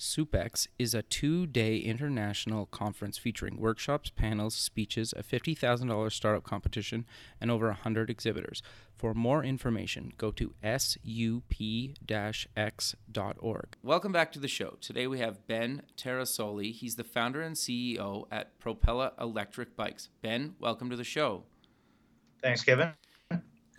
SoupX is a two day international conference featuring workshops, panels, speeches, a $50,000 startup competition, and over 100 exhibitors. For more information, go to sup x.org. Welcome back to the show. Today we have Ben Terrasoli. He's the founder and CEO at Propella Electric Bikes. Ben, welcome to the show. Thanks, Kevin.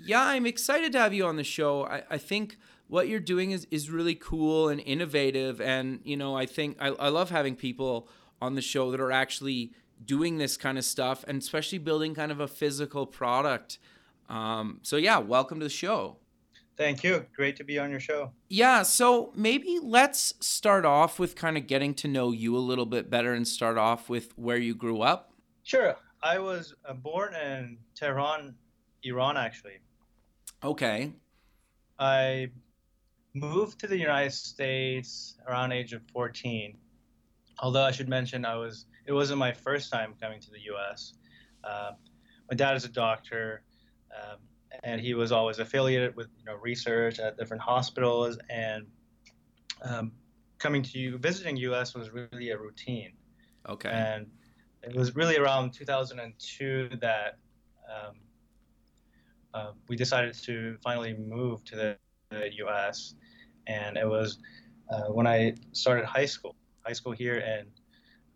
Yeah, I'm excited to have you on the show. I, I think what you're doing is, is really cool and innovative. And, you know, I think I, I love having people on the show that are actually doing this kind of stuff and especially building kind of a physical product. Um, so, yeah, welcome to the show. Thank you. Great to be on your show. Yeah. So maybe let's start off with kind of getting to know you a little bit better and start off with where you grew up. Sure. I was uh, born in Tehran, Iran, actually. Okay. I moved to the United States around age of 14. Although I should mention I was it wasn't my first time coming to the U.S. Uh, my dad is a doctor, um, and he was always affiliated with you know research at different hospitals, and um, coming to you visiting U.S. was really a routine. Okay. And it was really around 2002 that um, uh, we decided to finally move to the, the U.S and it was uh, when I started high school, high school here in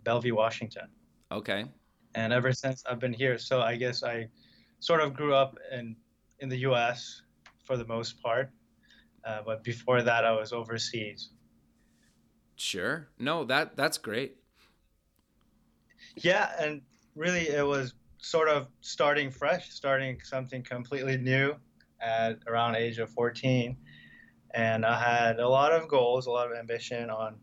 Bellevue, Washington. Okay. And ever since I've been here, so I guess I sort of grew up in in the U.S. for the most part, uh, but before that I was overseas. Sure. No, that that's great. Yeah, and really it was sort of starting fresh, starting something completely new at around age of 14 and I had a lot of goals, a lot of ambition on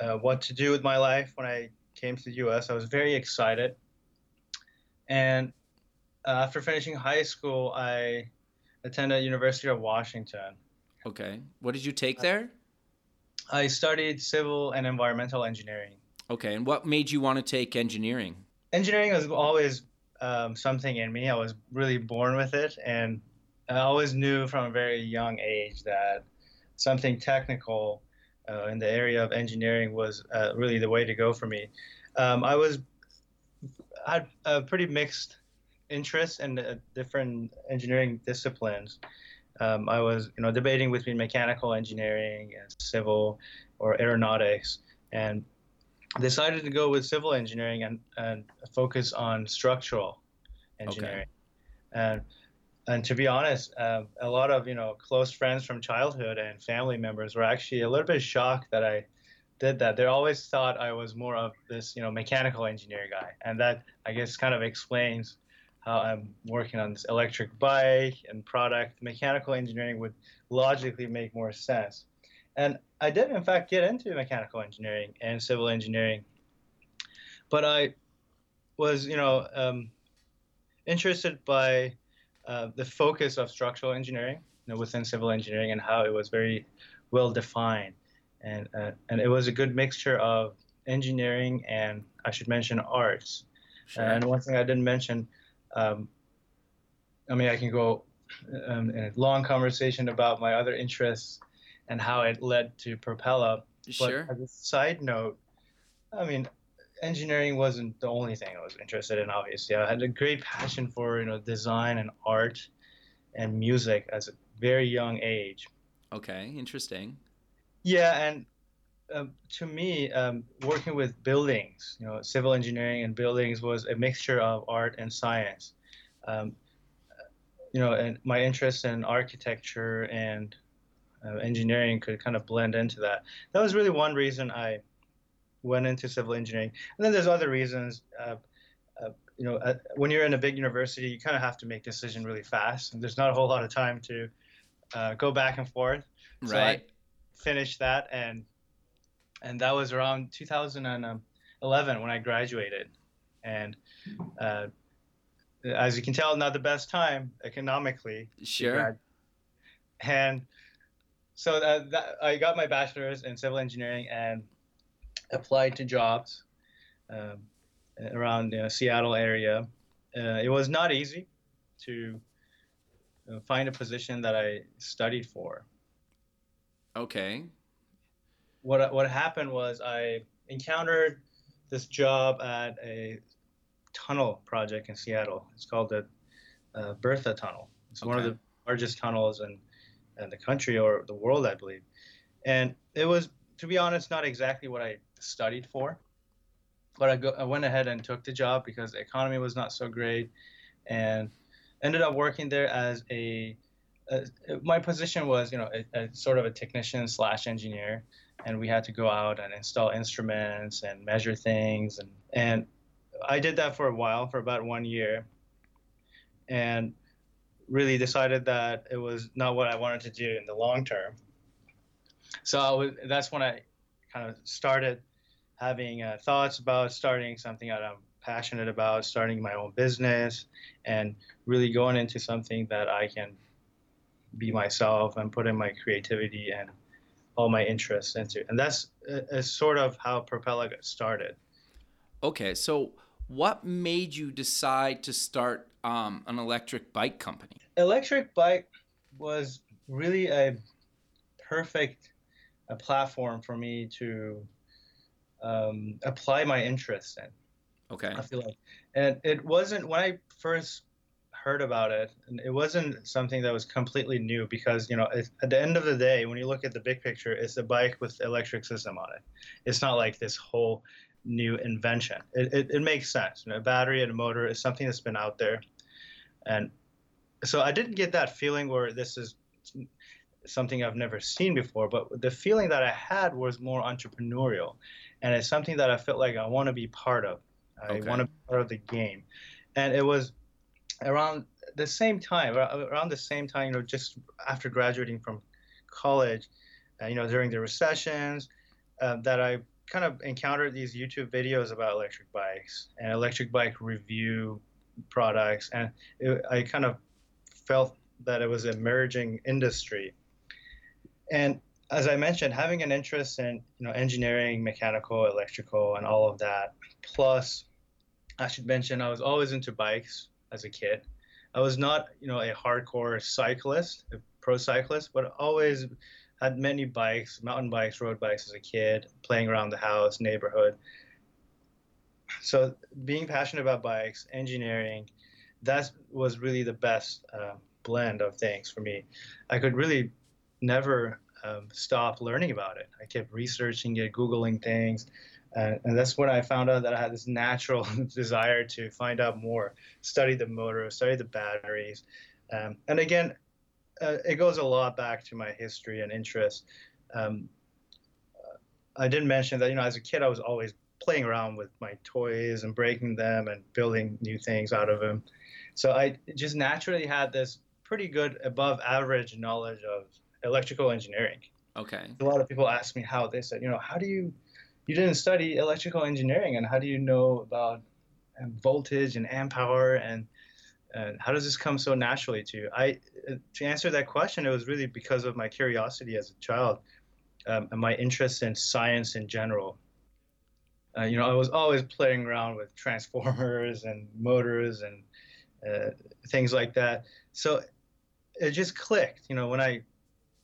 uh, what to do with my life when I came to the U.S. I was very excited, and uh, after finishing high school, I attended University of Washington. Okay, what did you take there? I studied civil and environmental engineering. Okay, and what made you want to take engineering? Engineering was always um, something in me. I was really born with it, and I always knew from a very young age that something technical uh, in the area of engineering was uh, really the way to go for me. Um, I was had a pretty mixed interest in uh, different engineering disciplines. Um, I was, you know, debating between mechanical engineering and civil or aeronautics, and decided to go with civil engineering and, and focus on structural engineering. Okay. And and to be honest, uh, a lot of you know close friends from childhood and family members were actually a little bit shocked that I did that. They always thought I was more of this you know mechanical engineer guy, and that I guess kind of explains how I'm working on this electric bike and product. Mechanical engineering would logically make more sense, and I did in fact get into mechanical engineering and civil engineering, but I was you know um, interested by uh, the focus of structural engineering you know, within civil engineering and how it was very well defined. And, uh, and it was a good mixture of engineering and I should mention arts. Sure. And one thing I didn't mention, um, I mean, I can go um, in a long conversation about my other interests and how it led to Propella. Sure. But as a side note, I mean, engineering wasn't the only thing I was interested in. Obviously, I had a great passion for you know design and art and music as a very young age. Okay, interesting. Yeah, and um, to me, um, working with buildings, you know, civil engineering and buildings was a mixture of art and science. Um, you know, and my interest in architecture and uh, engineering could kind of blend into that. That was really one reason I went into civil engineering. And then there's other reasons. Uh, uh, you know, uh, when you're in a big university, you kind of have to make decision really fast, and there's not a whole lot of time to uh, go back and forth. Right. So I finished that and and that was around 2011 when I graduated. And uh, as you can tell, not the best time economically. Sure. And so that, that, I got my bachelor's in civil engineering and applied to jobs um, around the Seattle area. Uh, it was not easy to uh, find a position that I studied for. Okay. What what happened was I encountered this job at a tunnel project in Seattle. It's called the uh, Bertha Tunnel. It's okay. one of the largest tunnels in, in the country or the world, I believe. And it was, to be honest, not exactly what I studied for. But I, go, I went ahead and took the job because the economy was not so great, and ended up working there as a. a my position was, you know, a, a sort of a technician slash engineer, and we had to go out and install instruments and measure things, and and I did that for a while, for about one year, and really decided that it was not what I wanted to do in the long term. So was, that's when I kind of started having uh, thoughts about starting something that I'm passionate about, starting my own business, and really going into something that I can be myself and put in my creativity and all my interests into. And that's uh, sort of how Propella got started. Okay, so what made you decide to start um, an electric bike company? Electric bike was really a perfect a platform for me to um, apply my interests in. Okay. I feel like, and it wasn't when I first heard about it, and it wasn't something that was completely new because you know at the end of the day, when you look at the big picture, it's a bike with electric system on it. It's not like this whole new invention. It, it, it makes sense. You know, a battery and a motor is something that's been out there. And so I didn't get that feeling where this is something I've never seen before, but the feeling that I had was more entrepreneurial. And it's something that I felt like I want to be part of. I okay. want to be part of the game. And it was around the same time, around the same time, you know, just after graduating from college, uh, you know, during the recessions, uh, that I kind of encountered these YouTube videos about electric bikes and electric bike review products, and it, I kind of felt that it was a merging industry. And as I mentioned, having an interest in you know engineering, mechanical, electrical, and all of that, plus I should mention I was always into bikes as a kid. I was not you know a hardcore cyclist, a pro cyclist, but always had many bikes, mountain bikes, road bikes as a kid, playing around the house, neighborhood. So being passionate about bikes, engineering, that was really the best uh, blend of things for me. I could really never um, stop learning about it. I kept researching it, googling things, uh, and that's when I found out that I had this natural desire to find out more, study the motor, study the batteries, um, and again, uh, it goes a lot back to my history and interest. Um, I didn't mention that you know as a kid I was always playing around with my toys and breaking them and building new things out of them. So I just naturally had this pretty good above average knowledge of electrical engineering. Okay. A lot of people ask me how they said, you know, how do you you didn't study electrical engineering and how do you know about um, voltage and amp power and and how does this come so naturally to you? I, to answer that question, it was really because of my curiosity as a child um, and my interest in science in general. Uh, you know, I was always playing around with transformers and motors and uh, things like that. So it just clicked. You know, when I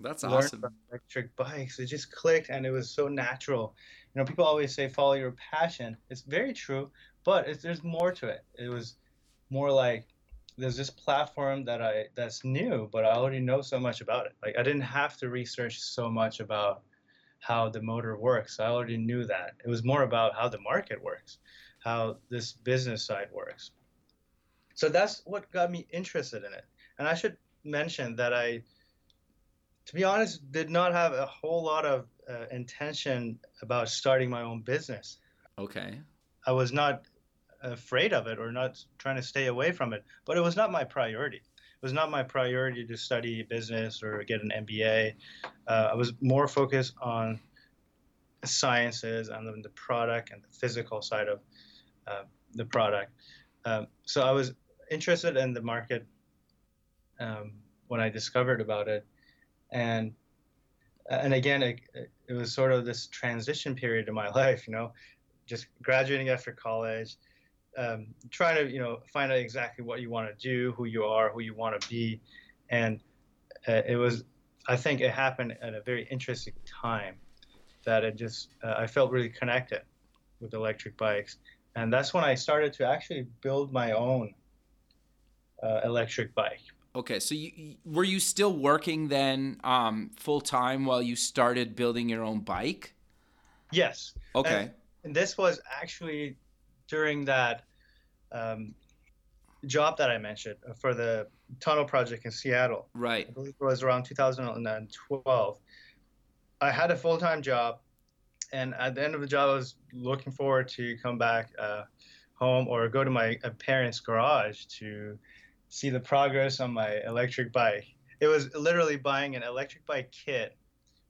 that's awesome electric bikes, it just clicked, and it was so natural. You know, people always say follow your passion. It's very true, but there's more to it. It was more like there's this platform that I that's new, but I already know so much about it. Like I didn't have to research so much about how the motor works. I already knew that. It was more about how the market works, how this business side works. So that's what got me interested in it. And I should mention that I, to be honest, did not have a whole lot of uh, intention about starting my own business. Okay. I was not afraid of it or not trying to stay away from it, but it was not my priority. It was not my priority to study business or get an MBA. Uh, I was more focused on sciences and then the product and the physical side of uh, the product. Um, so I was interested in the market um, when I discovered about it, and and again, it, it was sort of this transition period in my life. You know, just graduating after college, um, trying to you know find out exactly what you want to do, who you are, who you want to be, and uh, it was I think it happened at a very interesting time that it just uh, I felt really connected with electric bikes, and that's when I started to actually build my own uh, electric bike. Okay, so you were you still working then um, full time while you started building your own bike? Yes. Okay. And, and this was actually during that um, job that I mentioned for the tunnel project in Seattle. Right. I believe it was around 2012. I had a full time job, and at the end of the job, I was looking forward to come back uh, home or go to my uh, parents' garage to see the progress on my electric bike. It was literally buying an electric bike kit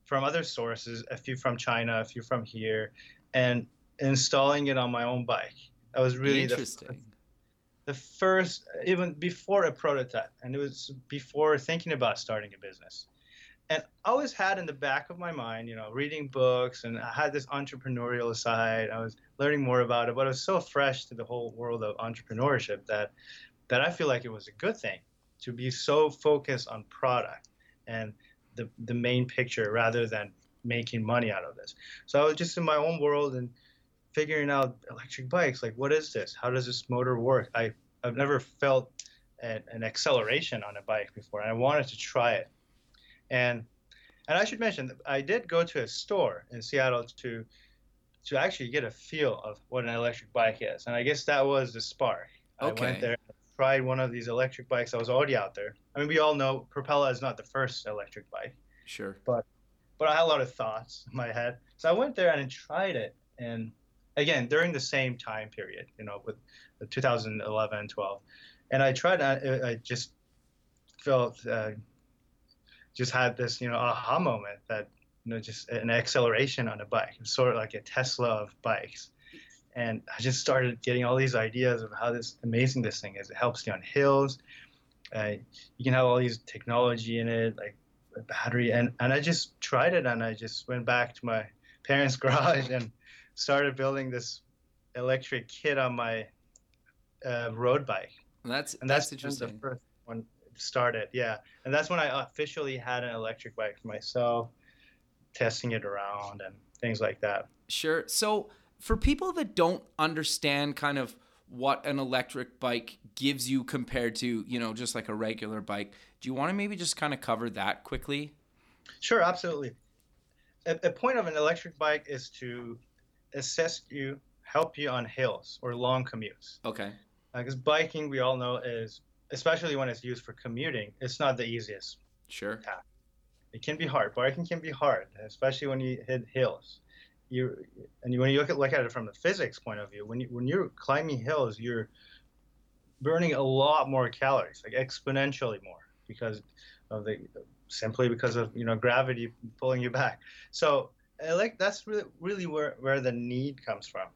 from other sources, a few from China, a few from here, and installing it on my own bike. That was really interesting. The, the first, even before a prototype, and it was before thinking about starting a business. And I always had in the back of my mind, you know, reading books, and I had this entrepreneurial side. I was learning more about it, but it was so fresh to the whole world of entrepreneurship that that I feel like it was a good thing to be so focused on product and the the main picture rather than making money out of this. So I was just in my own world and figuring out electric bikes. Like, what is this? How does this motor work? I I've never felt an, an acceleration on a bike before, and I wanted to try it. And and I should mention that I did go to a store in Seattle to to actually get a feel of what an electric bike is, and I guess that was the spark. Okay. I went there, tried one of these electric bikes that was already out there. I mean, we all know Propella is not the first electric bike. Sure. But but I had a lot of thoughts in my head, so I went there and tried it, and again during the same time period, you know, with 2011, 12, and I tried. I, I just felt uh, just had this you know aha moment that you know just an acceleration on a bike, sort of like a Tesla of bikes. And I just started getting all these ideas of how this amazing this thing is. It helps you on hills. Uh, you can have all these technology in it, like a battery. And, and I just tried it and I just went back to my parents' garage and started building this electric kit on my uh, road bike. And That's and that's, that's interesting. The first one started, yeah. And that's when I officially had an electric bike for myself, testing it around and things like that. Sure. So for people that don't understand kind of what an electric bike gives you compared to, you know, just like a regular bike, do you want to maybe just kind of cover that quickly? Sure, absolutely. A, a point of an electric bike is to assist you, help you on hills or long commutes. Okay. Because uh, biking, we all know, is especially when it's used for commuting, it's not the easiest. Sure. Task. It can be hard. Biking can be hard, especially when you hit hills. You and when you look at look at it from the physics point of view, when you when you're climbing hills, you're burning a lot more calories, like exponentially more, because of the simply because of you know gravity pulling you back. So like that's really really where where the need comes from.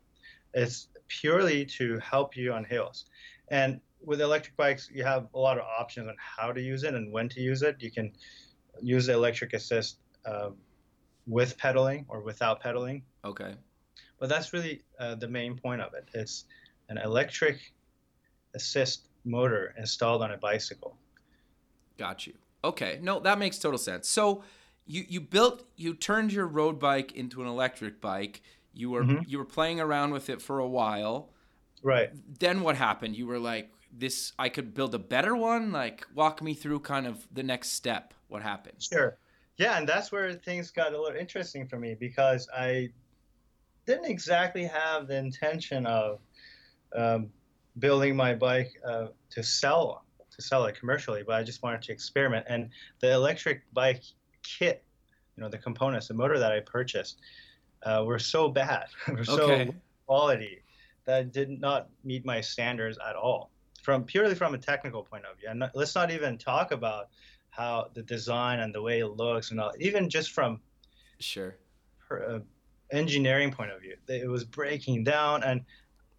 It's purely to help you on hills, and with electric bikes, you have a lot of options on how to use it and when to use it. You can use the electric assist um, with pedaling or without pedaling. Okay. But that's really uh, the main point of it. It's an electric assist motor installed on a bicycle. Got you. Okay. No, that makes total sense. So you you built you turned your road bike into an electric bike. You were mm-hmm. you were playing around with it for a while. Right. Then what happened? You were like this I could build a better one? Like walk me through kind of the next step. What happened? Sure. Yeah, and that's where things got a little interesting for me because I didn't exactly have the intention of um, building my bike uh, to sell to sell it commercially, but I just wanted to experiment. And the electric bike kit, you know, the components, the motor that I purchased, uh, were so bad, were so okay. quality that did not meet my standards at all. From purely from a technical point of view, and not, let's not even talk about how the design and the way it looks and all, even just from sure uh, engineering point of view. It was breaking down, and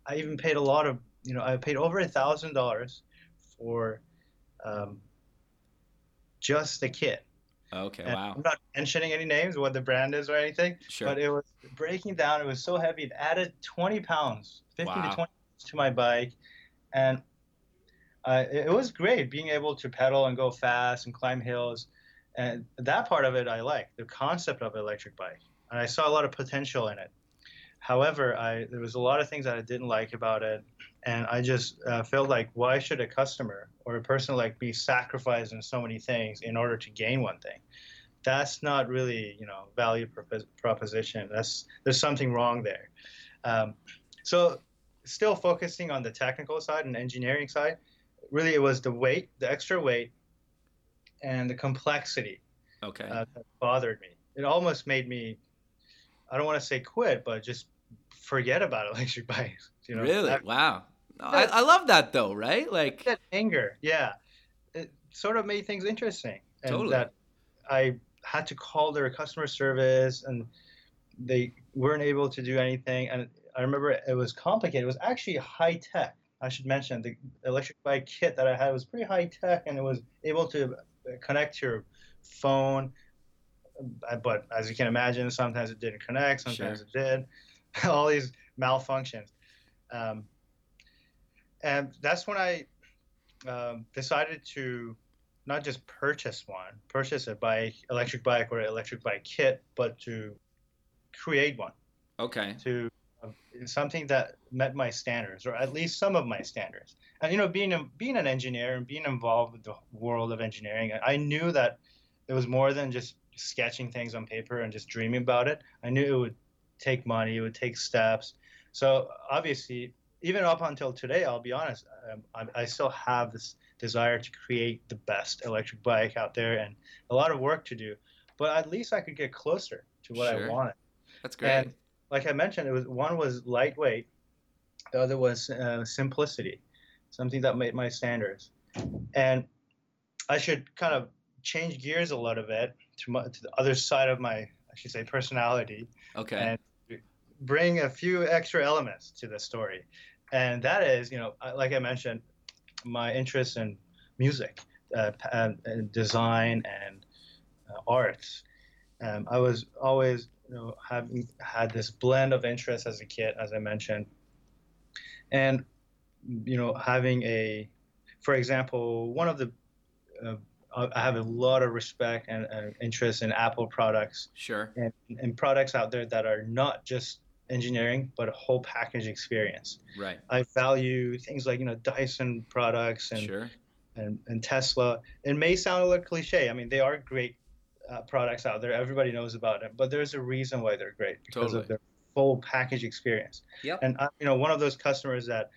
I even paid a lot of, you know, I paid over a thousand dollars for um, just the kit. Okay, And wow. I'm not mentioning any names, what the brand is or anything, Sure. but it was breaking down. It was so heavy. It added 20 pounds, 15 Wow. to 20 pounds to my bike, and uh, it, it was great being able to pedal and go fast and climb hills, and that part of it I liked. The concept of electric bike, and I saw a lot of potential in it. However, I there was a lot of things that I didn't like about it, and I just uh, felt like why should a customer or a person like me sacrifice in so many things in order to gain one thing? That's not really you know value propos- proposition. That's there's something wrong there. Um, so still focusing on the technical side and engineering side, really it was the weight, the extra weight, and the complexity Okay. uh, that bothered me. It almost made me, I don't want to say quit, but just forget about electric bikes. You know, really? That, wow. I, I love that though, right? Like, that anger, yeah, it sort of made things interesting, and Totally. that I had to call their customer service, and they weren't able to do anything. And I remember it was complicated. It was actually high tech. I should mention the electric bike kit that I had was pretty high tech, and it was able to connect to your phone. Uh, But as you can imagine, sometimes it didn't connect, sometimes Sure. it did. All these malfunctions. Um, and that's when I um, decided to not just purchase one, purchase a bike, electric bike or an electric bike kit, but to create one, okay. to uh, something that met my standards, or at least some of my standards. And you know, being a, being an engineer and being involved with the world of engineering, I knew that it was more than just sketching things on paper and just dreaming about it. I knew it would take money, it would take steps. So obviously, even up until today, I'll be honest, um, I, I still have this desire to create the best electric bike out there and a lot of work to do. But at least I could get closer to what Sure. I wanted. That's great. And like I mentioned, it was one was lightweight, the other was uh, simplicity, something that made my standards. And I should kind of change gears a little bit to, my, to the other side of my, I should say, personality, okay. and bring a few extra elements to the story. And that is, you know, like I mentioned, my interest in music, uh, and, design, and uh, arts. Um, I was always, you know, having had this blend of interests as a kid, as I mentioned, and you know, having a, for example, one of the, uh, I have a lot of respect and, and interest in Apple products sure. and, and products out there that are not just engineering but a whole package experience. Right. I value things like you know Dyson products and Sure. and, and Tesla. It may sound a little cliche. I mean, they are great uh, products out there. Everybody knows about them, but there's a reason why they're great because Totally. of their full package experience. Yep. And I, you know, one of those customers that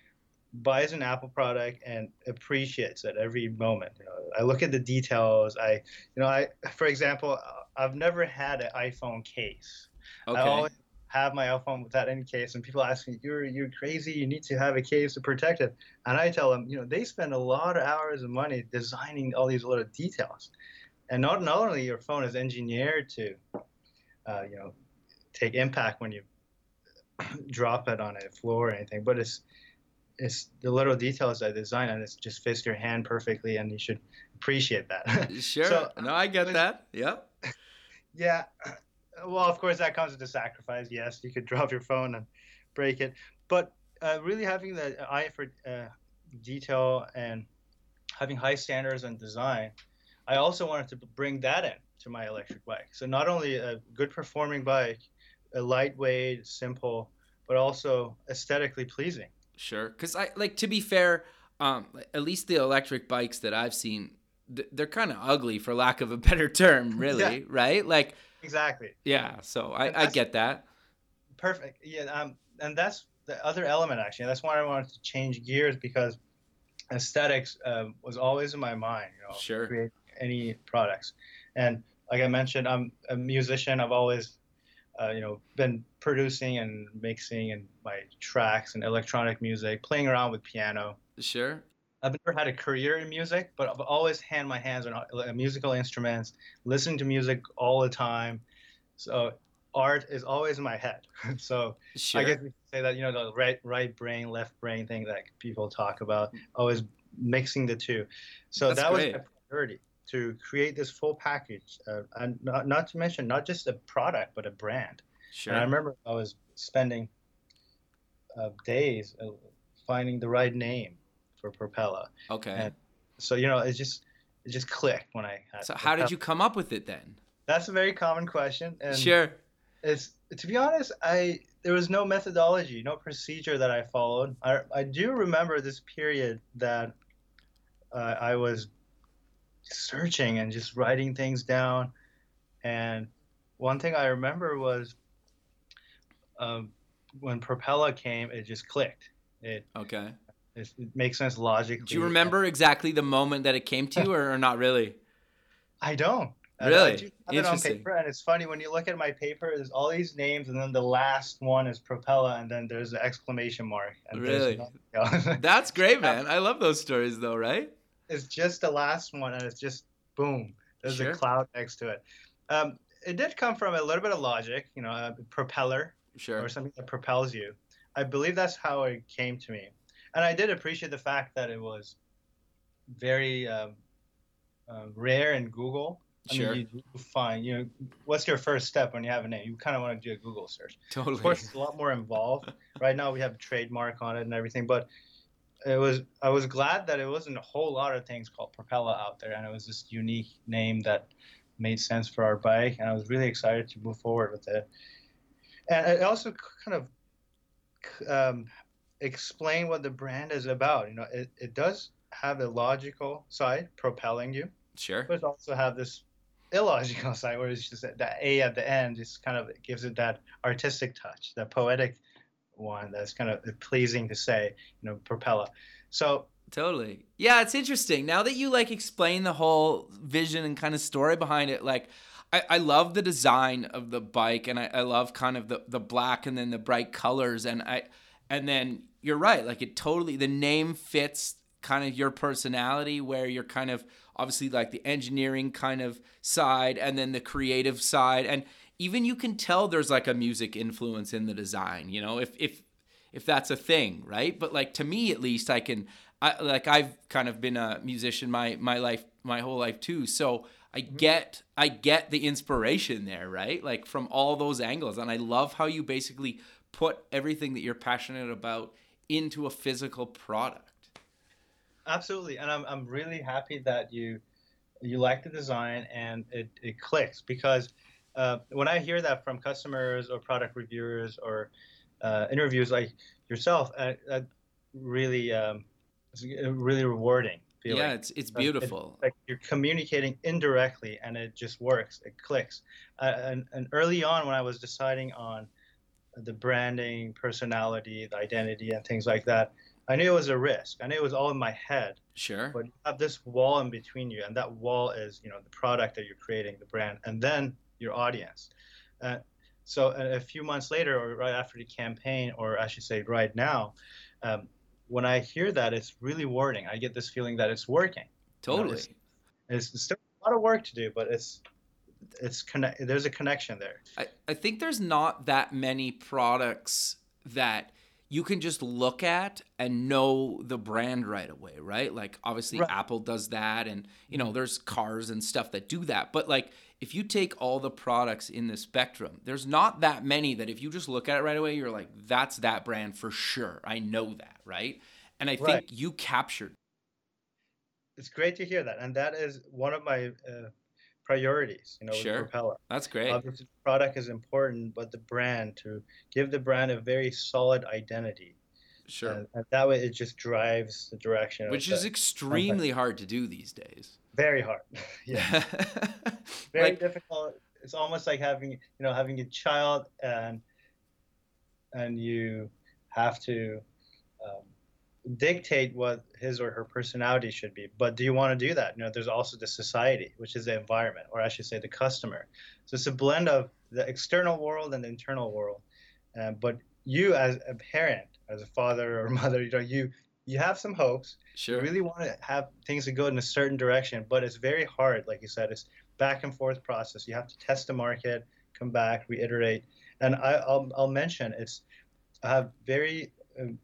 buys an Apple product and appreciates it every moment. You know, I look at the details. I, you know, I, for example, I've never had an iPhone case. Okay. I always have my iPhone without any case, and people ask me, "You're you're crazy. You need to have a case to protect it." And I tell them, you know, they spend a lot of hours and money designing all these little details, and not not only your phone is engineered to, uh, you know, take impact when you drop it on a floor or anything, but it's it's the little details I design, and it just fits your hand perfectly, and you should appreciate that. Sure. So, no, I get that. Yep. Yeah. Well, of course, that comes with the sacrifice. Yes, you could drop your phone and break it. But uh, really having the eye for uh, detail and having high standards and design, I also wanted to bring that in to my electric bike. So not only a good performing bike, a lightweight, simple, but also aesthetically pleasing. Sure. Because I like to be fair. Um, at least the electric bikes that I've seen, they're kind of ugly, for lack of a better term. Really, Yeah. right? Like, Exactly. yeah. So I, I get that. Perfect. Yeah. Um, and that's the other element actually. That's why I wanted to change gears because aesthetics um, was always in my mind. You know, Sure. create any products, and like I mentioned, I'm a musician. I've always, uh, you know, been producing and mixing and my tracks and electronic music, playing around with piano. Sure. I've never had a career in music, but I've always had my hands on musical instruments, listening to music all the time. So art is always in my head. so Sure. I guess we say that you know the right right brain, left brain thing that people talk about, always mixing the two. So That's that was great. my priority to create this full package, uh, and not, not to mention not just a product but a brand. sure. And I remember I was spending uh, days uh, finding the right name for Propella. okay. and- So you know it just it just clicked when I. Had So how did you come up with it then? That's a very common question, and Sure. it's to be honest i there was no methodology no procedure that i followed i, I do remember this period that uh, i was searching and just writing things down and one thing i remember was um, when propella came it just clicked it, Okay. it, it makes sense logically Do you remember exactly the moment that it came to you, or, or not really? i don't I- I Really? do have it on paper, and it's funny when you look at my paper. There's all these names, and then the last one is Propella, and then there's an exclamation mark. And Really? That's great, man. I love those stories, though, right? It's just the last one, and it's just boom. There's Sure. a cloud next to it. Um, it did come from a little bit of logic, you know, a propeller Sure. or something that propels you. I believe that's how it came to me, and I did appreciate the fact that it was very um, uh, rare in Google. I Sure. mean, you, find, you know, what's your first step when you have a name? You kind of want to do a Google search. Totally. Of course, it's a lot more involved. Right now, we have a trademark on it and everything, but it was. I was glad that it wasn't a whole lot of things called Propella out there, and it was this unique name that made sense for our bike, and I was really excited to move forward with it. And it also kind of um, explain what the brand is about. You know, it, it does have a logical side, propelling you, Sure. but it also have this illogical side where it's just that that A at the end just kind of gives it that artistic touch, that poetic one that's kind of pleasing to say, you know, propella. So Totally. Yeah, it's interesting. Now that you like explain the whole vision and kind of story behind it, like I, I love the design of the bike and I, I love kind of the, the black and then the bright colors and I and then you're right, like it totally the name fits kind of your personality where you're kind of obviously like the engineering kind of side and then the creative side and even you can tell there's like a music influence in the design, you know, if if if that's a thing, right? But like to me at least I can I like I've kind of been a musician my my life my whole life too. So I mm-hmm. get I get the inspiration there, right? Like from all those angles and I love how you basically put everything that you're passionate about into a physical product. absolutely, and I'm I'm really happy that you you like the design and it, it clicks because uh, when I hear that from customers or product reviewers or uh, interviews like yourself, uh, that really um, it's really rewarding feeling. Yeah, it's it's Uh, it- beautiful. like you're communicating indirectly and it just works it clicks uh, and, and early on when i was deciding on the branding personality the identity and things like that i knew it was a risk i knew it was all in my head Sure. but you have this wall in between you and that wall is you know the product that you're creating the brand and then your audience uh, so a, a few months later or right after the campaign or i should say right now um, when i hear that it's really rewarding i get this feeling that it's working Totally. it's- it's still a lot of work to do, but it's it's connect. There's a connection there. I, I think there's not that many products that you can just look at and know the brand right away, right? Like obviously Right. Apple does that and you know there's cars and stuff that do that. But like if you take all the products in the spectrum, there's not that many that if you just look at it right away you're like that's that brand for sure. I know that, right? And I think you captured It's great to hear that, and that is one of my uh, priorities. You know, Sure. with Propella. that's great. Obviously, the product is important, but the brand to give the brand a very solid identity, Sure. and, and that way it just drives the direction. of Which is the- extremely hard to do these days. Very hard. yeah. very like, difficult. It's almost like having you know having a child and and you have to um, dictate what his or her personality should be. But do you want to do that? You know, there's also the society, which is the environment, or I should say the customer. So it's a blend of the external world and the internal world. Uh, but you, as a parent, as a father or mother, you know, you you have some hopes sure. you really want to have things to go in a certain direction, but it's very hard. Like you said, it's back and forth process. You have to test the market, come back, reiterate, and I, will I'll mention it's I have very um,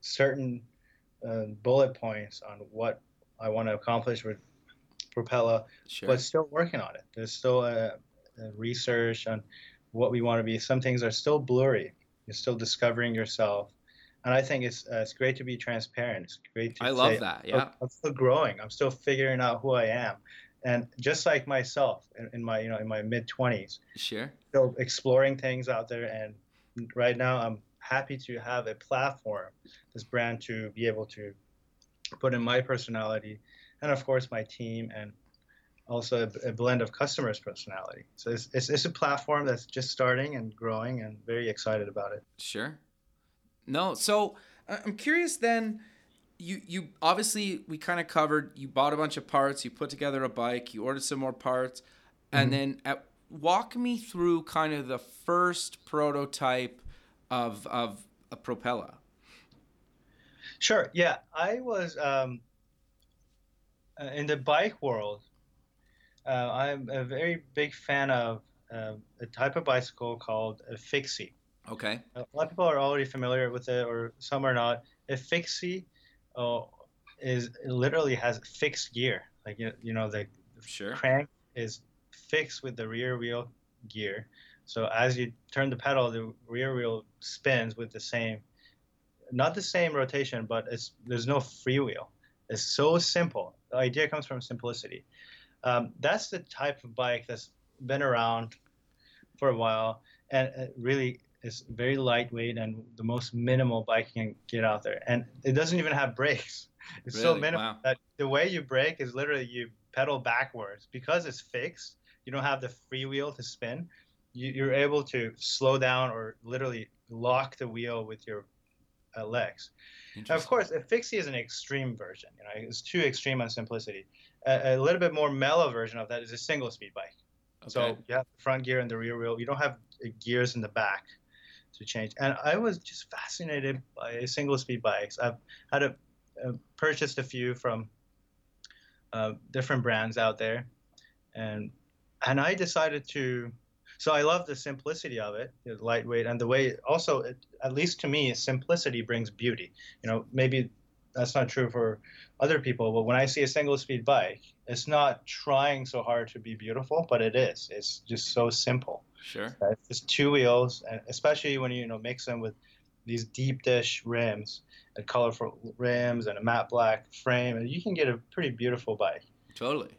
certain uh, bullet points on what I want to accomplish with Propella, sure. but still working on it. There's still a, a research on what we want to be. Some things are still blurry. You're still discovering yourself, and I think it's uh, it's great to be transparent. It's great to. I love that. Yeah, I'm still growing. I'm still figuring out who I am, and just like myself in, in my you know in my mid 20s. Sure. Still exploring things out there, and right now I'm happy to have a platform, this brand to be able to put in my personality, and of course my team and also a, a, blend of customers' personality. So it's, it's, it's, a platform that's just starting and growing and very excited about it. Sure. No, so I'm curious then. You, you obviously we kind of covered you bought a bunch of parts you put together a bike you ordered some more parts and mm-hmm. then at, walk me through kind of the first prototype of of a Propella sure yeah i was um, uh, in the bike world uh, I'm a very big fan of uh, a type of bicycle called a fixie. Okay. A lot of people are already familiar with it, or some are not. A fixie uh, is literally has fixed gear. Like you, you know, the sure. crank is fixed with the rear wheel gear. So as you turn the pedal, the rear wheel spins with the same, not the same rotation, but it's there's no freewheel. It's so simple. The idea comes from simplicity. Um, that's the type of bike that's been around for a while and it really is very lightweight and the most minimal bike you can get out there. And it doesn't even have brakes. It's really? so minimal wow. that the way you brake is literally you pedal backwards because it's fixed. You don't have the freewheel to spin. You, are able to slow down or literally lock the wheel with your uh, legs. Now, of course, a fixie is an extreme version. You know, it's too extreme on simplicity a, a, little bit more mellow version of that is a single speed bike. Okay. So you have the front gear and the rear wheel. You don't have gears in the back to change. And I was just fascinated by single speed bikes. I've had a, uh, purchased a few from uh, different brands out there, and and I decided to. So I love the simplicity of it, lightweight, and the way also, it, at least to me, simplicity brings beauty. You know, maybe that's not true for other people. But when I see a single speed bike, it's not trying so hard to be beautiful, but it is. It's just so simple. Sure. Uh, it's just two wheels, and especially when you you know mix them with these deep dish rims and colorful rims and a matte black frame, and you can get a pretty beautiful bike. Totally.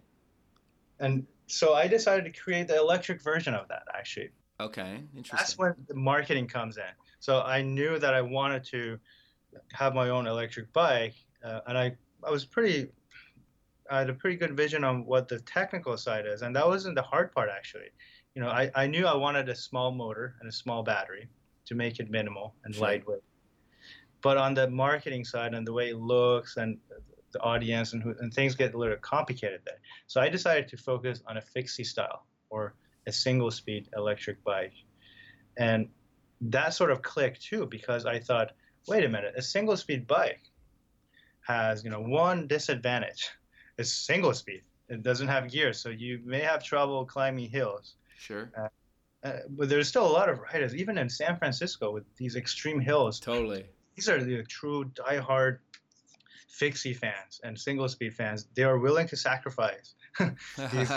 And so I decided to create the electric version of that. Actually. Okay. Interesting. That's when the marketing comes in. So I knew that I wanted to have my own electric bike, uh, and I I was pretty I had a pretty good vision on what the technical side is, and that wasn't the hard part actually. You know, I, I knew I wanted a small motor and a small battery to make it minimal and sure. lightweight. But on the marketing side and the way it looks and the audience and, who, and things get a little complicated there. So I decided to focus on a fixie style or a single speed electric bike. And that sort of clicked too because I thought, wait a minute, a single speed bike has, you know, one disadvantage. It's single speed. It doesn't have gears, so you may have trouble climbing hills. Sure. Uh, uh, but there's still a lot of riders, even in San Francisco, with these extreme hills. Totally. These are the true die-hard fixie fans and single speed fans. They are willing to sacrifice these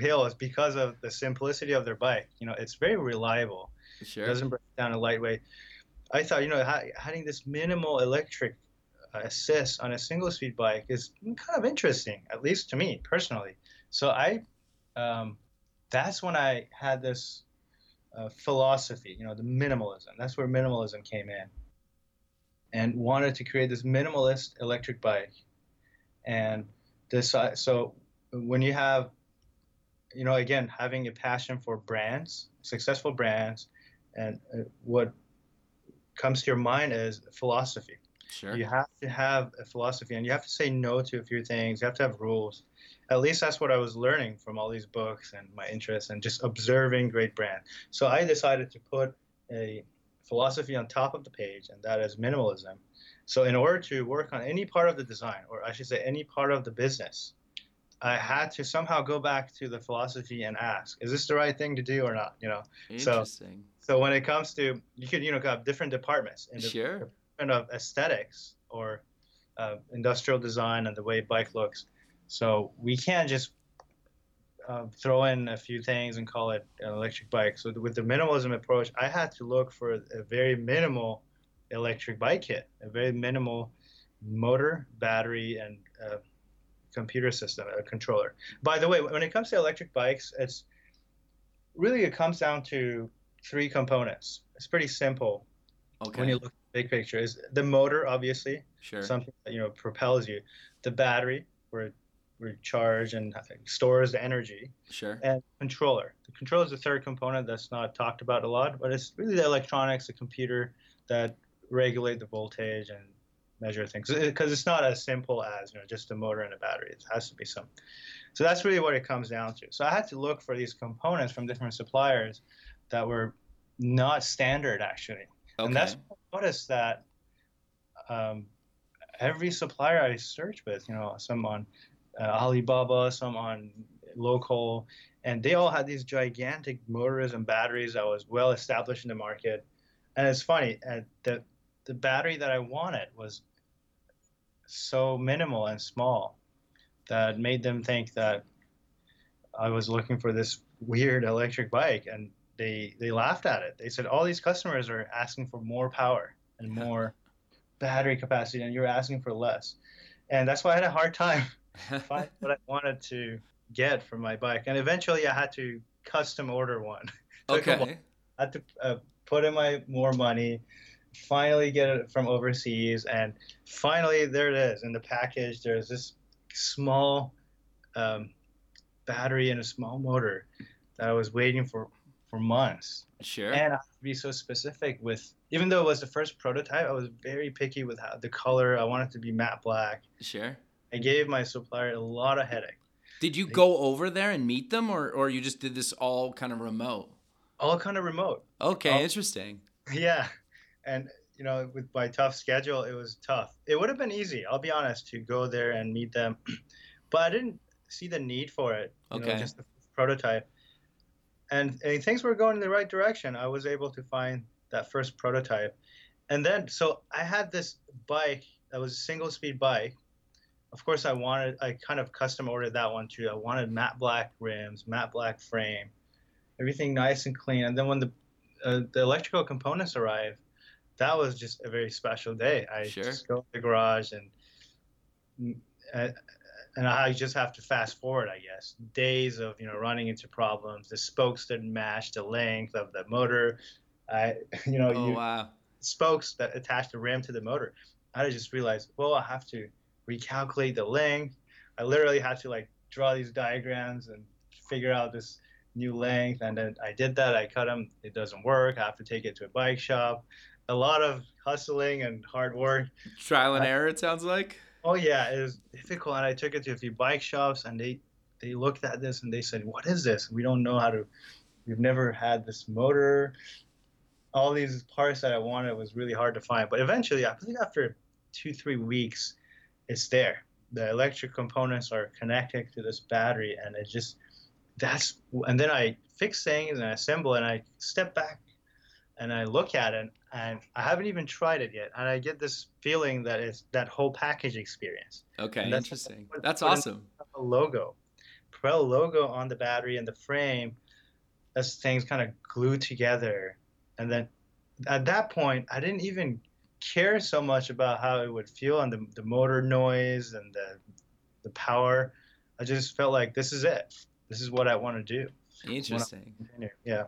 hills because of the simplicity of their bike. You know, it's very reliable. Sure. It doesn't break down a lightweight. I thought, you know, having this minimal electric uh, assist on a single speed bike is kind of interesting, at least to me personally. So I, um, that's when I had this uh, philosophy, you know, the minimalism. That's where minimalism came in, and wanted to create this minimalist electric bike. And this, uh, so when you have, you know, again, having a passion for brands, successful brands, and uh, what comes to your mind is philosophy. Sure. You have to have a philosophy and you have to say no to a few things. You have to have rules. At least that's what I was learning from all these books and my interests and just observing great brands. So I decided to put a philosophy on top of the page, and that is minimalism. So in order to work on any part of the design, or I should say any part of the business, I had to somehow go back to the philosophy and ask, is this the right thing to do or not? You know. So Interesting. so when it comes to you could you know have different departments in the Sure. department of aesthetics or uh, industrial design and the way bike looks. So we can't just uh, throw in a few things and call it an electric bike. So with the minimalism approach, I had to look for a very minimal electric bike kit, a very minimal motor, battery, and uh, computer system, a controller. By the way, when it comes to electric bikes, it's really it comes down to three components. It's pretty simple Okay. when you look at the big picture. Is the motor obviously sure. something that you know propels you, the battery where it recharge and stores the energy, sure. and controller. The controller is the third component that's not talked about a lot, but it's really the electronics, the computer that regulate the voltage and measure things. Because it's not as simple as you know just a motor and a battery. It has to be some. So that's really what it comes down to. So I had to look for these components from different suppliers that were not standard actually. Okay. And that's what I noticed that um, every supplier I searched with, you know, some on uh, Alibaba, some on local, and they all had these gigantic motors and batteries that was well established in the market. And it's funny, uh, the the battery that I wanted was so minimal and small that made them think that I was looking for this weird electric bike, and they they laughed at it. They said all these customers are asking for more power and more battery capacity, and you're asking for less. And that's why I had a hard time finding what I wanted to get from my bike. And eventually, I had to custom order one. Took a while. okay. I had to uh, put in my more money, finally get it from overseas, and finally there it is in the package. There's this small um, battery and a small motor that I was waiting for for months. Sure. And I have to be so specific with, even though it was the first prototype, I was very picky with how, the color. I wanted it to be matte black. sure. I gave my supplier a lot of headache. Did you go over there and meet them, or or you just did this all kind of remote? All kind of remote. Okay, Oh. interesting. Yeah, and you know, with my tough schedule, it was tough. It would have been easy, I'll be honest, to go there and meet them, but I didn't see the need for it. You know, Okay. just the prototype, and, and things were going in the right direction. I was able to find that first prototype, and then so I had this bike that was a single speed bike. Of course, I wanted, I kind of custom ordered that one too. I wanted matte black rims, matte black frame, everything nice and clean. And then when the uh, the electrical components arrived, that was just a very special day. I Sure. just go to the garage and mm, and I just have to fast forward, I guess, days of you know running into problems. The spokes didn't match the length of the motor. I you know Oh you wow. spokes that attach the ram to the motor. I just realized, well, I have to recalculate the length. I literally had to like draw these diagrams and figure out this new length. And then I did that. I cut them. It doesn't work. I have to take it to a bike shop. A lot of hustling and hard work. Trial and error. It sounds like. Oh yeah, it was difficult. And I took it to a few bike shops, and they they looked at this and they said, "What is this? We don't know how to. We've never had this motor. All these parts that I wanted was really hard to find. But eventually, I believe after two three weeks, it's there. The electric components are connected to this battery, and it just that's. And then I fix things and I assemble, and I step back, and I look at it, and I haven't even tried it yet, and I get this feeling that it's that whole package experience. Okay, And that's- interesting. what- That's what awesome. A logo, Propella logo on the battery and the frame, as things kind of glued together, and then at that point, I didn't even care so much about how it would feel and the, the motor noise and the the power. I just felt like this is it. This is what I want to do. Interesting. Yeah,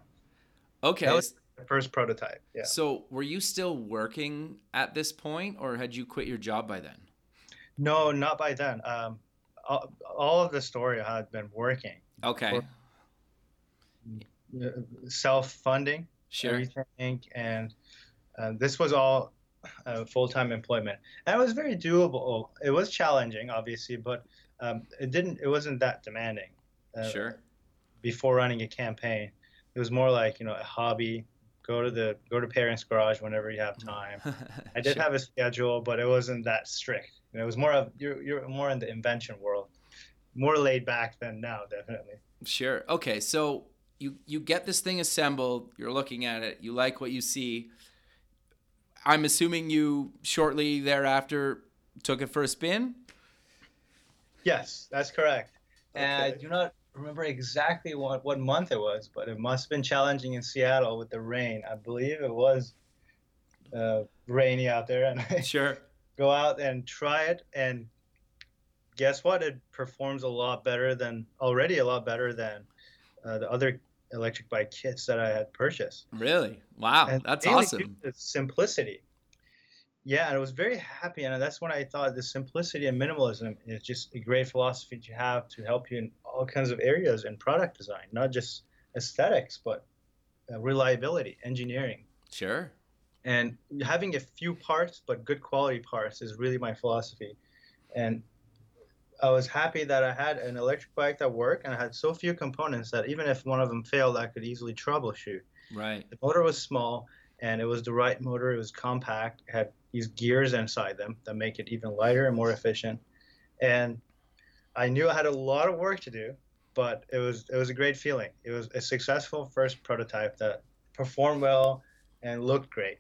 Okay. that was first prototype. Yeah. So, were you still working at this point, or had you quit your job by then? No, not by then. Um, all, all of the story I had been working, Okay. self-funding, Sure. everything, and uh, this was all uh, full-time employment. And it was very doable. It was challenging, obviously, but um, it didn't. It wasn't that demanding. Uh, Sure. Before running a campaign, it was more like you know a hobby. Go to the go to parents' garage whenever you have time. I did Sure. have a schedule, but it wasn't that strict. You know, it was more of you're you're more in the invention world, more laid back than now, definitely. Sure. Okay. So you you get this thing assembled. You're looking at it. You like what you see. I'm assuming you shortly thereafter took it for a spin. Yes, that's correct. And I Okay. Remember exactly what, what month it was, but it must have been challenging in Seattle with the rain. I believe it was uh, rainy out there, and I Sure. go out and try it, and guess what? It performs a lot better than already a lot better than uh, the other electric bike kits that I had purchased. Really? Wow. And That's awesome. simplicity. Yeah, and I was very happy, and that's when I thought the simplicity and minimalism is just a great philosophy to have to help you in all kinds of areas in product design, not just aesthetics, but uh, reliability, engineering, Sure. and having a few parts but good quality parts is really my philosophy. And I was happy that I had an electric bike that worked, and I had so few components that even if one of them failed, I could easily troubleshoot. Right. The motor was small and it was the right motor. It was compact. It had these gears inside them that make it even lighter and more efficient. And I knew I had a lot of work to do, but it was it was a great feeling. It was a successful first prototype that performed well and looked great.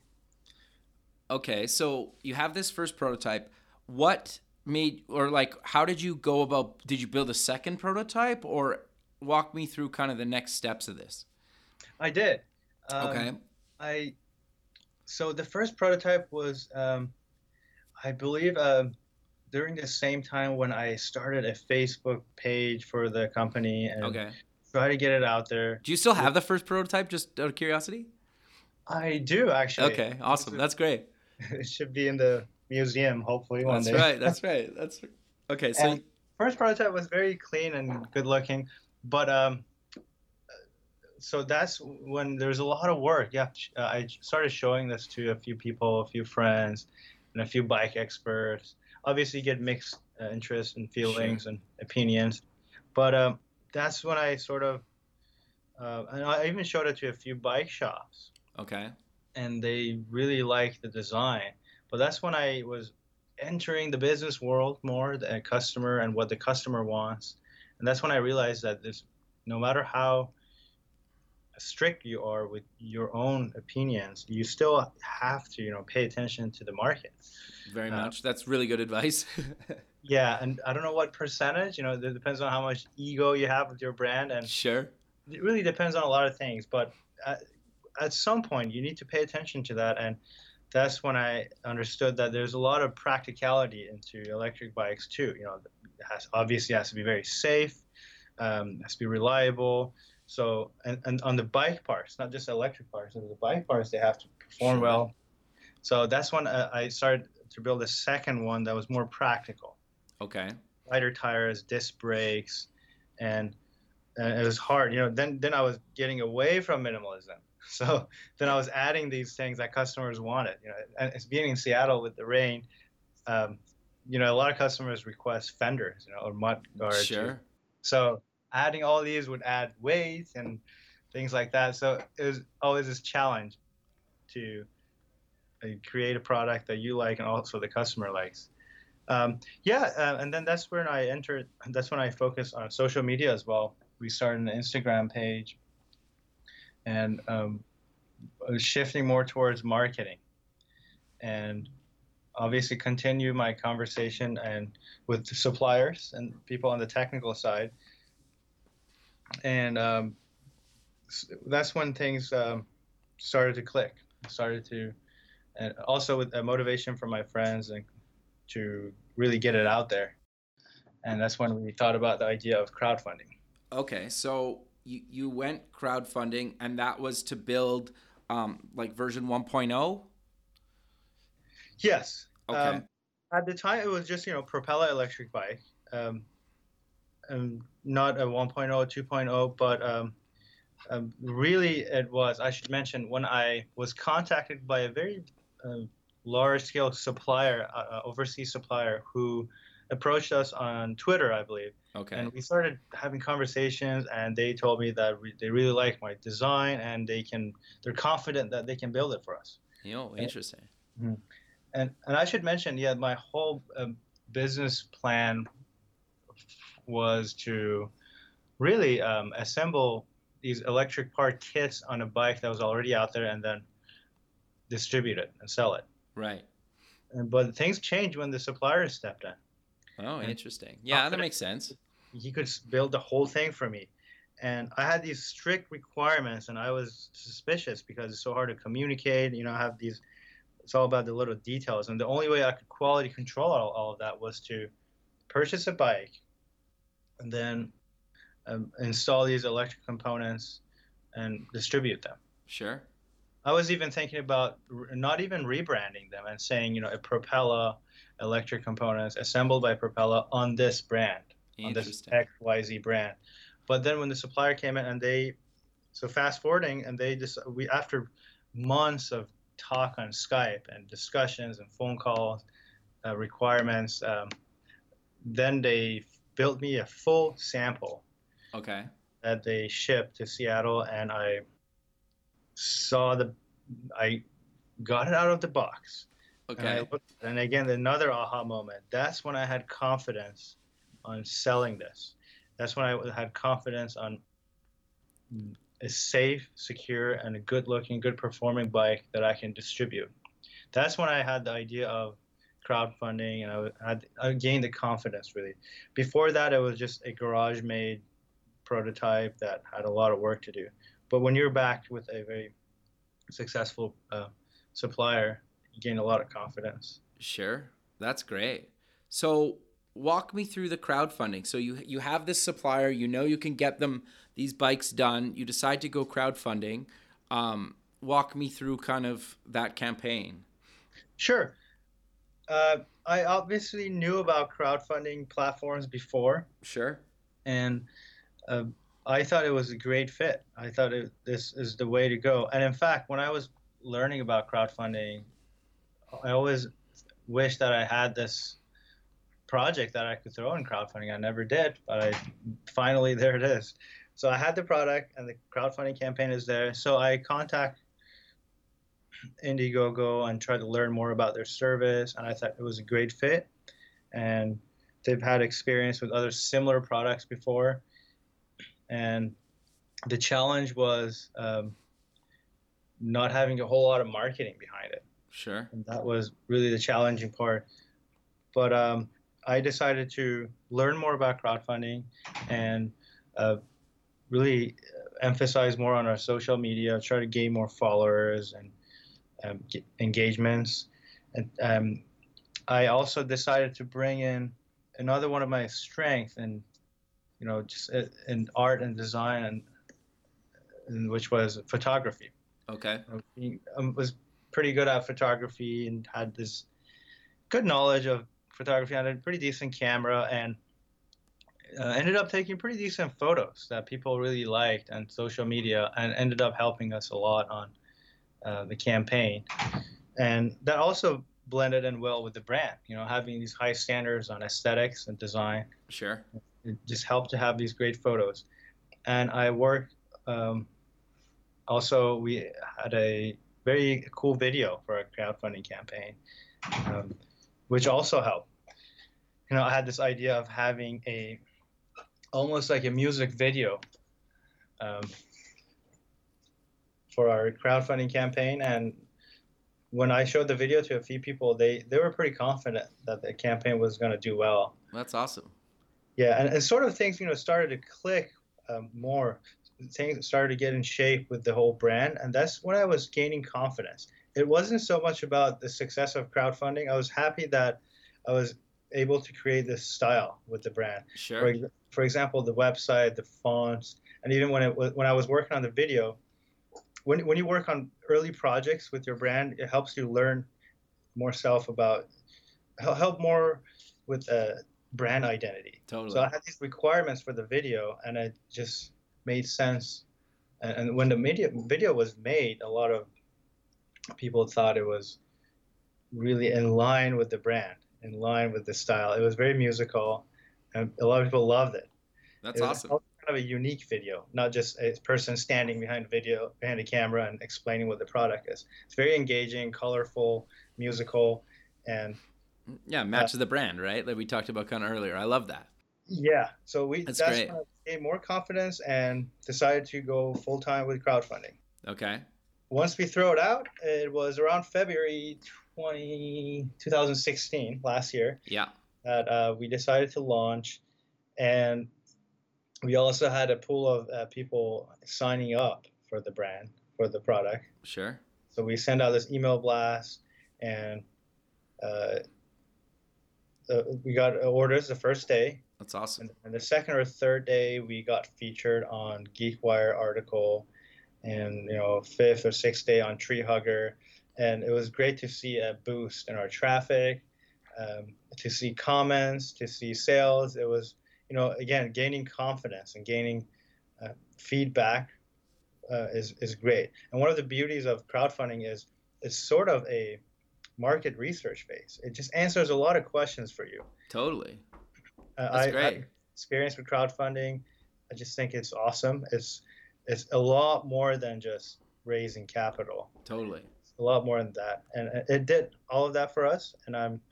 Okay. So you have this first prototype. What made or like how did you go about did you build a second prototype or walk me through kind of the next steps of this? I did. Um, Okay. I so the first prototype was um, I believe um during the same time when I started a Facebook page for the company and Okay. try to get it out there. Do you still have the first prototype just out of curiosity? I do actually. Okay. Awesome. That's great. it should be in the museum hopefully one day. That's day. right. That's right. That's okay. So And first prototype was very clean and good looking, but um, so that's when there's a lot of work. Yeah, uh, I started showing this to a few people, a few friends, and a few bike experts. Obviously, you get mixed uh, interests and feelings and opinions, but um, that's when I sort of, uh, and I even showed it to a few bike shops. okay. and they really liked the design. But that's when I was entering the business world more, the customer and what the customer wants. And that's when I realized that this, no matter how strict you are with your own opinions, you still have to, you know, pay attention to the market. Very Uh, much. That's really good advice. Yeah, and I don't know what percentage, you know, it depends on how much ego you have with your brand, and sure. it really depends on a lot of things but at, at some point you need to pay attention to that and that's when i understood that there's a lot of practicality into electric bikes too you know it has obviously has to be very safe um, has to be reliable so and, and on the bike parts not just electric parts on the bike parts they have to perform Sure. well so that's when uh, i started to build a second one that was more practical Okay. lighter tires, disc brakes, and, and it was hard. You know, then then I was getting away from minimalism. So then I was adding these things that customers wanted. You know, and it's being in Seattle with the rain. Um, you know, a lot of customers request fenders, you know, or mud guards. Sure. So adding all these would add weight and things like that. So it was always this challenge to create a product that you like and also the customer likes. Um, yeah, uh, and then that's when I entered. That's when I focused on social media as well. We started an Instagram page, and um, shifting more towards marketing, and obviously continue my conversation and with suppliers and people on the technical side. And um, that's when things um, started to click. Started to, and also with uh, motivation from my friends and to really get it out there. And that's when we thought about the idea of crowdfunding. Okay. So you you went crowdfunding, and that was to build um like version 1.0. Yes. Okay. Um, at the time, it was just you know Propella electric bike, um, and not a 1.0, 2.0, but um, um, really it was. I should mention when I was contacted by a very uh, large-scale supplier, uh, uh, overseas supplier, who approached us on Twitter, I believe. okay. and we started having conversations and they told me that we, they really like my design and they can they're confident that they can build it for us you know, interesting. and and i should mention yeah my whole um, business plan was to really um, assemble these electric part kits on a bike that was already out there and then distribute it and sell it. Right. And, but things changed when the suppliers stepped in. Oh, interesting. Yeah, that makes sense. He could build the whole thing for me. And I had these strict requirements, and I was suspicious because it's so hard to communicate. You know, I have these, it's all about the little details. And the only way I could quality control all, all of that was to purchase a bike and then um, install these electric components and distribute them. Sure. I was even thinking about not even rebranding them and saying, you know, a Propella electric components assembled by Propella on this brand, on this XYZ brand. But then when the supplier came in and they, so fast forwarding, and they just, we, after months of talk on Skype and discussions and phone calls, uh, requirements, um, then they built me a full sample. Okay. That they shipped to Seattle, and I saw the, I got it out of the box. Okay. And, looked, and again, another aha moment. That's when I had confidence on selling this. That's when I had confidence on a safe, secure, and a good-looking, good-performing bike that I can distribute. That's when I had the idea of crowdfunding, and I, had, I gained the confidence really. Before that, it was just a garage-made prototype that had a lot of work to do. But when you're backed with a very successful uh, supplier, you gain a lot of confidence. Sure, that's great. So walk me through the crowdfunding. So you you have this supplier, you know you can get them these bikes done. You decide to go crowdfunding. Um, walk me through kind of that campaign. Sure. Uh, I obviously knew about crowdfunding platforms before. Sure. And uh, I thought it was a great fit. I thought it, this is the way to go. And in fact, when I was learning about crowdfunding, I always wished that I had this project that I could throw in crowdfunding. I never did, but I finally there it is. So I had the product and the crowdfunding campaign is there. So I contact Indiegogo and try to learn more about their service, and I thought it was a great fit. And they've had experience with other similar products before, and the challenge was um, not having a whole lot of marketing behind it. Sure. And that was really the challenging part. But um, I decided to learn more about crowdfunding and uh, really emphasize more on our social media, try to gain more followers and um, engagements. And um, I also decided to bring in another one of my strengths and you know just uh, in art and design and, and which was photography. Okay. I um, was pretty good at photography and had this good knowledge of photography. I had a pretty decent camera and uh, ended up taking pretty decent photos that people really liked on social media and ended up helping us a lot on uh, the campaign. And that also blended in well with the brand, you know, having these high standards on aesthetics and design. Sure. It just helped to have these great photos. And I worked, um, also, we had a very cool video for a crowdfunding campaign, um, which also helped. You know, I had this idea of having a almost like a music video um, for our crowdfunding campaign, and when I showed the video to a few people, they they were pretty confident that the campaign was going to do well. That's awesome. Yeah, and, and sort of things you know started to click um, more things started to get in shape with the whole brand, and that's when I was gaining confidence. It wasn't so much about the success of crowdfunding. I was happy that I was able to create this style with the brand. Sure. For, for example, the website, the fonts, and even when it was, when I was working on the video, when when you work on early projects with your brand, it helps you learn more self about help more with uh, brand identity. Totally. So I had these requirements for the video, and it just made sense. And, and when the media, video was made, a lot of people thought it was really in line with the brand, in line with the style. It was very musical, and a lot of people loved it. That's it awesome. Kind of a unique video, not just a person standing behind a video, behind a camera, and explaining what the product is. It's very engaging, colorful, musical, and yeah, matches uh, the brand, right? Like we talked about kind of earlier. I love that. Yeah, so we That's that's, great. gained more confidence and decided to go full time with crowdfunding. Okay. Once we throw it out, it was around February 20, 2016, last year, Yeah. that uh, we decided to launch, and we also had a pool of uh, people signing up for the brand for the product. Sure. So we send out this email blast, and uh, uh, we got orders the first day. That's awesome. And, and the second or third day, we got featured on GeekWire article, and you know, fifth or sixth day on Tree Hugger, and it was great to see a boost in our traffic, um, to see comments, to see sales. It was, you know, again, gaining confidence and gaining uh, feedback uh, is is great. And one of the beauties of crowdfunding is it's sort of a market research phase. It just answers a lot of questions for you. Totally. Uh, That's I, great. I experience with crowdfunding. I just think it's awesome. It's it's a lot more than just raising capital. Totally. It's a lot more than that, and it- it did all of that for us. And I'm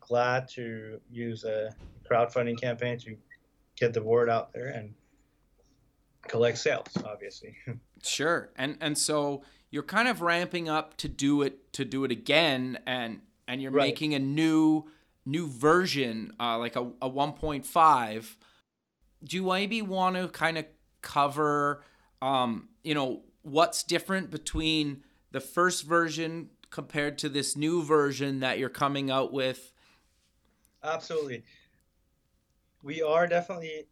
glad to use a crowdfunding campaign to get the word out there and collect sales. Obviously, Sure. And and so you're kind of ramping up to do it to do it again and and you're Right. making a new new version uh, like a, a 1.5 do you maybe want to kind of cover um, you know what's different between the first version compared to this new version that you're coming out with absolutely. We are definitely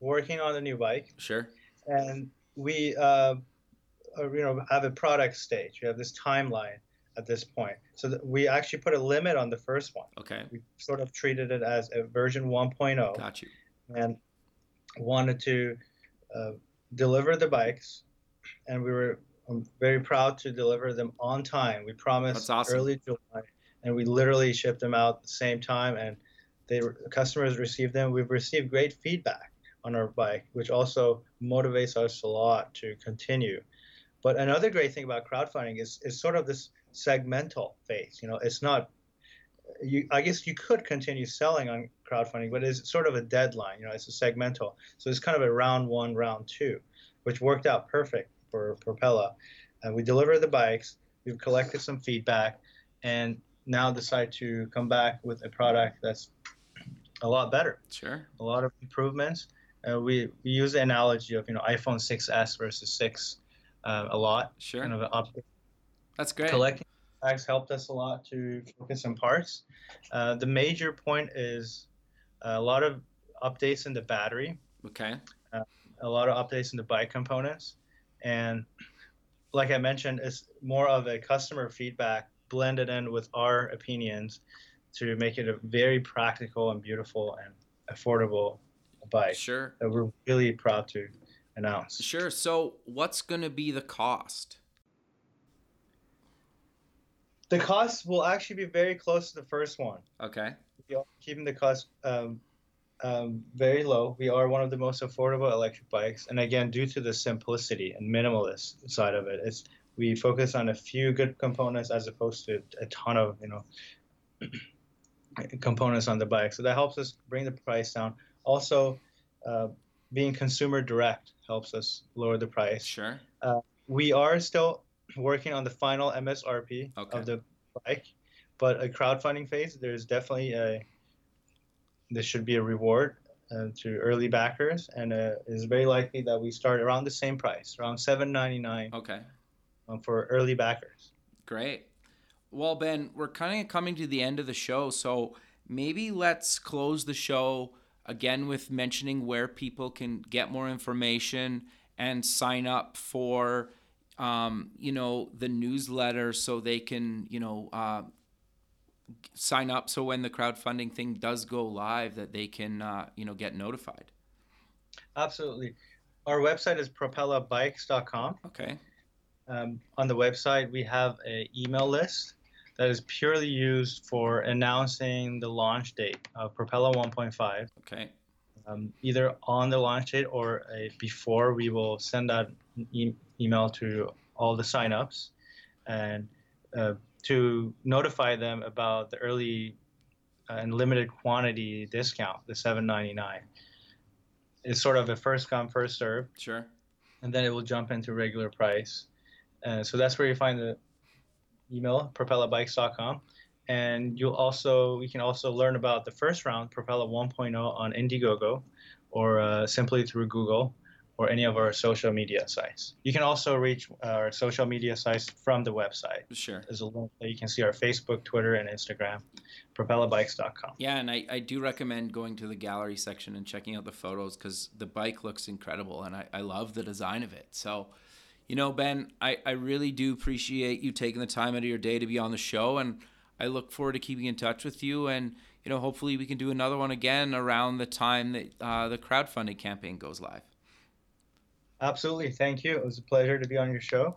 working on a new bike. sure and we uh, uh, you know have a product stage. We have this timeline at this point, so that we actually put a limit on the first one. okay We sort of treated it as a version 1.0 got you and wanted to uh, deliver the bikes, and we were um, very proud to deliver them on time. We promised That's awesome. early July, and we literally shipped them out at the same time, and they customers received them. We've received great feedback on our bike, which also motivates us a lot to continue. But another great thing about crowdfunding is is sort of this segmental phase. You know, it's not. You, I guess you could continue selling on crowdfunding, but it's sort of a deadline. You know, it's a segmental. So it's kind of a round one, round two, which worked out perfect for Propella. And we delivered the bikes. We've collected some feedback, and now decide to come back with a product that's a lot better. Sure. A lot of improvements. Uh, we, we use the analogy of you know iPhone 6s versus 6 uh, a lot. sure. Kind of up, that's great. collecting facts helped us a lot to focus on parts. Uh, the major point is a lot of updates in the battery, okay. A lot of updates in the bike components, and like I mentioned, it's more of a customer feedback blended in with our opinions to make it a very practical and beautiful and affordable bike. sure that we're really proud to announce. Sure. So, what's going to be the cost? The cost will actually be very close to the first one. Okay. Keeping the cost um, um, very low. We are one of the most affordable electric bikes, and again, due to the simplicity and minimalist side of it, it's we focus on a few good components as opposed to a ton of you know components on the bike. So that helps us bring the price down. Also, uh, being consumer direct helps us lower the price. Sure. we are still working on the final MSRP Okay. of the bike, but a crowdfunding phase, there's definitely a this should be a reward uh, to early backers, and uh, it's very likely that we start around the same price, around seven ninety nine Okay. Um, for early backers. Great. Well, Ben, we're kind of coming to the end of the show, so maybe let's close the show again with mentioning where people can get more information and sign up for, um, you know, the newsletter so they can, you know, uh, sign up so when the crowdfunding thing does go live that they can, uh, you know, get notified. Absolutely. Our website is propellabikes.com. Okay. Um, on the website, we have an email list that is purely used for announcing the launch date of Propella 1.5. Okay. um, either on the launch date or a, before we will send out an e- email to all the signups and uh, to notify them about the early and limited quantity discount, the 7.99. It's sort of a first come first serve, Sure. and then it will jump into regular price. Uh, so that's where you find the email propellabikes.com, and you'll also you can also learn about the first round Propella 1.0 on Indiegogo, or uh, simply through Google or any of our social media sites. You can also reach our social media sites from the website. Sure. There's a link that you can see our Facebook, Twitter, and Instagram, propellabikes.com. Yeah, and I, I do recommend going to the gallery section and checking out the photos because the bike looks incredible and I, I love the design of it. So, you know, Ben, I, I really do appreciate you taking the time out of your day to be on the show and I look forward to keeping in touch with you and, you know, hopefully we can do another one again around the time that uh, the crowdfunding campaign goes live. Absolutely. Thank you. It was a pleasure to be on your show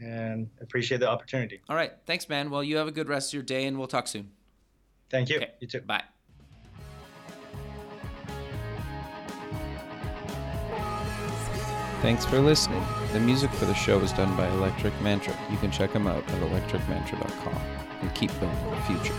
and appreciate the opportunity. All right. Thanks, man. Well, you have a good rest of your day and we'll talk soon. Thank you. Okay. You too. Bye. Thanks for listening. The music for the show was done by Electric Mantra. You can check them out at electricmantra.com and keep building the future.